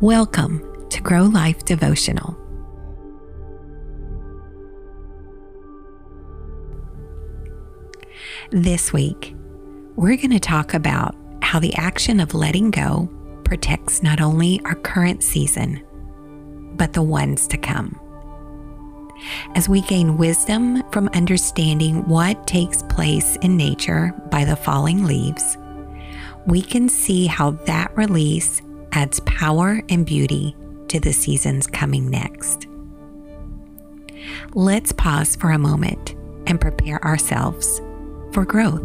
Welcome to Grow Life Devotional. This week, we're going to talk about how the action of letting go protects not only our current season, but the ones to come. As we gain wisdom from understanding what takes place in nature by the falling leaves, we can see how that release adds power and beauty to the seasons coming next. Let's pause for a moment and prepare ourselves for growth.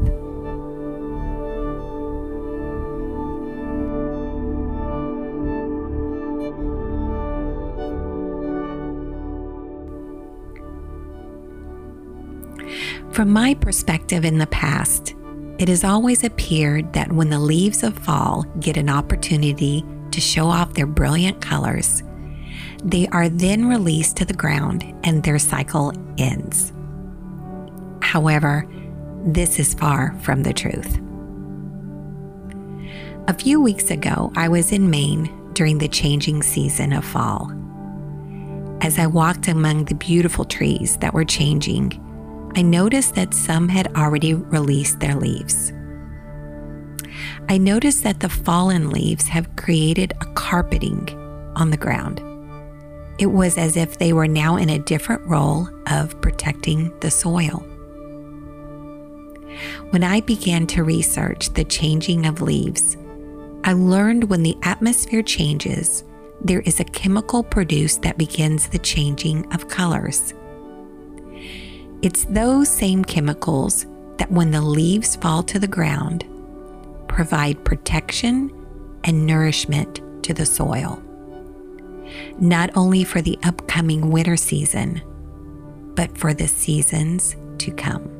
From my perspective in the past, it has always appeared that when the leaves of fall get an opportunity to show off their brilliant colors, they are then released to the ground and their cycle ends. However, this is far from the truth. A few weeks ago, I was in Maine during the changing season of fall. As I walked among the beautiful trees that were changing, I noticed that some had already released their leaves. I noticed that the fallen leaves have created a carpeting on the ground. It was as if they were now in a different role of protecting the soil. When I began to research the changing of leaves, I learned when the atmosphere changes, there is a chemical produced that begins the changing of colors. It's those same chemicals that, when the leaves fall to the ground, provide protection and nourishment to the soil. Not only for the upcoming winter season, but for the seasons to come.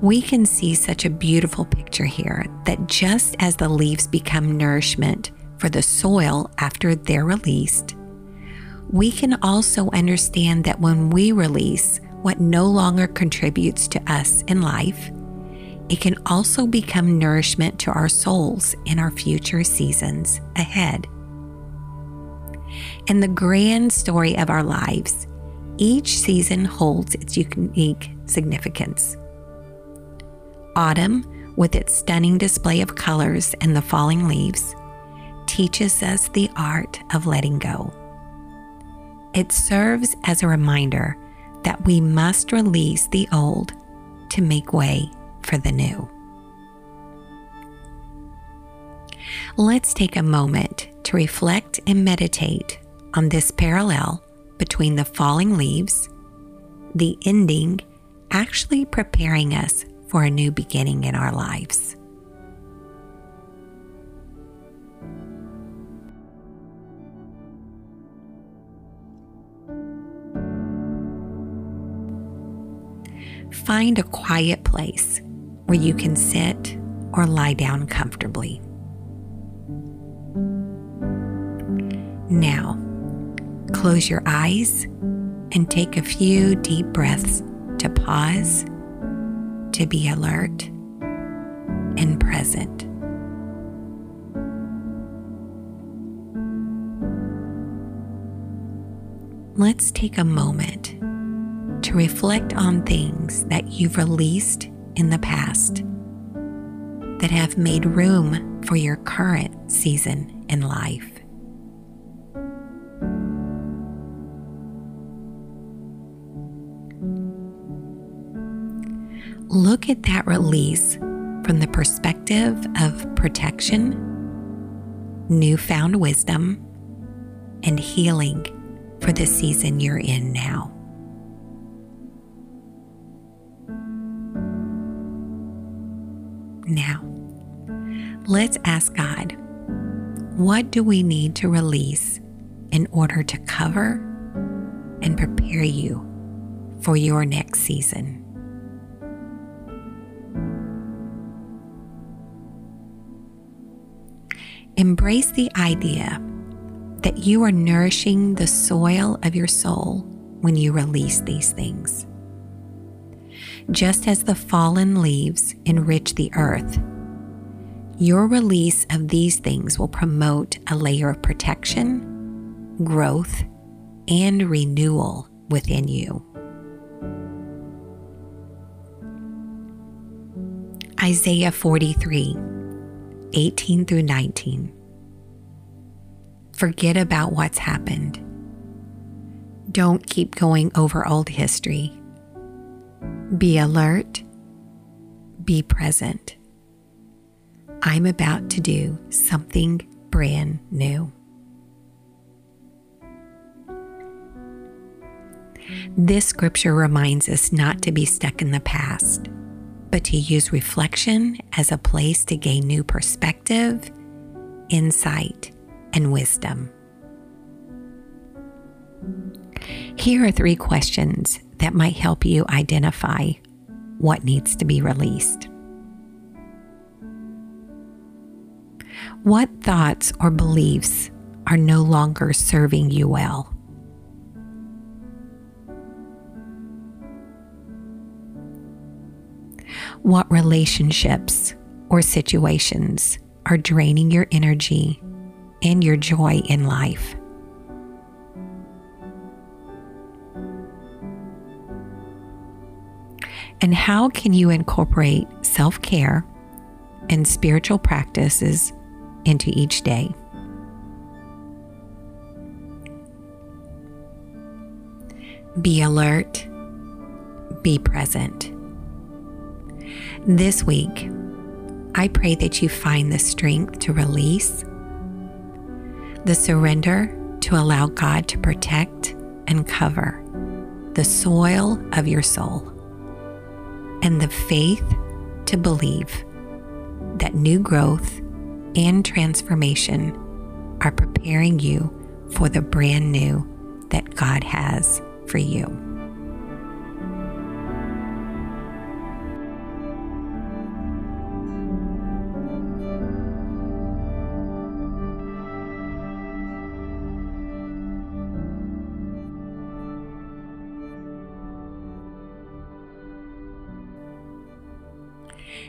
we can see such a beautiful picture here that just as the leaves become nourishment for the soil after they're released, we can also understand that when we release what no longer contributes to us in life, it can also become nourishment to our souls in our future seasons ahead. In the grand story of our lives, each season holds its unique significance. Autumn, with its stunning display of colors and the falling leaves, teaches us the art of letting go. It serves as a reminder that we must release the old to make way for the new. Let's take a moment to reflect and meditate on this parallel between the falling leaves, the ending actually preparing us for a new beginning in our lives. Find a quiet place where you can sit or lie down comfortably. Now, close your eyes and take a few deep breaths to pause to be alert and present. Let's take a moment to reflect on things that you've released in the past that have made room for your current season in life. look at that release from the perspective of protection, newfound wisdom, and healing for the season you're in now. Now, let's ask God what do we need to release in order to cover and prepare you for your next season? Embrace the idea that you are nourishing the soil of your soul when you release these things. Just as the fallen leaves enrich the earth, Your release of these things will promote a layer of protection, growth, and renewal within you. Isaiah 43 18 through 19. Forget about what's happened. Don't keep going over old history. Be alert. Be present. I'm about to do something brand new. This scripture reminds us not to be stuck in the past, but to use reflection as a place to gain new perspective, insight, and wisdom. Here are three questions that might help you identify what needs to be released. What thoughts or beliefs are no longer serving you well? What relationships or situations are draining your energy and your joy in life? And how can you incorporate self care and spiritual practices into each day? Be alert, be present. This week, I pray that you find the strength to release, the surrender to allow God to protect and cover the soil of your soul and the faith to believe that new growth and transformation are preparing you for the brand new that God has for you.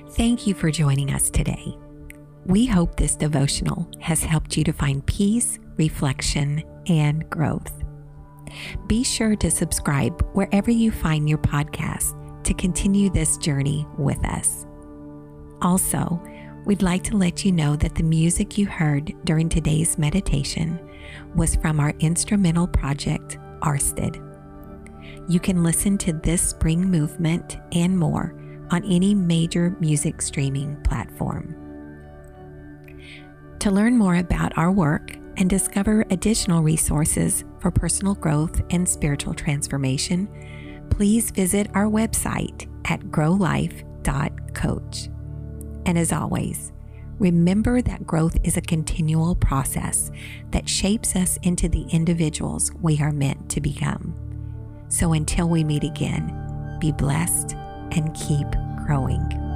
Thank you for joining us today. We hope this devotional has helped you to find peace, reflection, and growth. Be sure to subscribe wherever you find your podcast to continue this journey with us. Also, we'd like to let you know that the music you heard during today's meditation was from our instrumental project, Arsted. You can listen to this spring movement and more on any major music streaming platform. To learn more about our work and discover additional resources for personal growth and spiritual transformation, please visit our website at growlife.coach. And as always, remember that growth is a continual process that shapes us into the individuals we are meant to become. So until we meet again, be blessed and keep growing.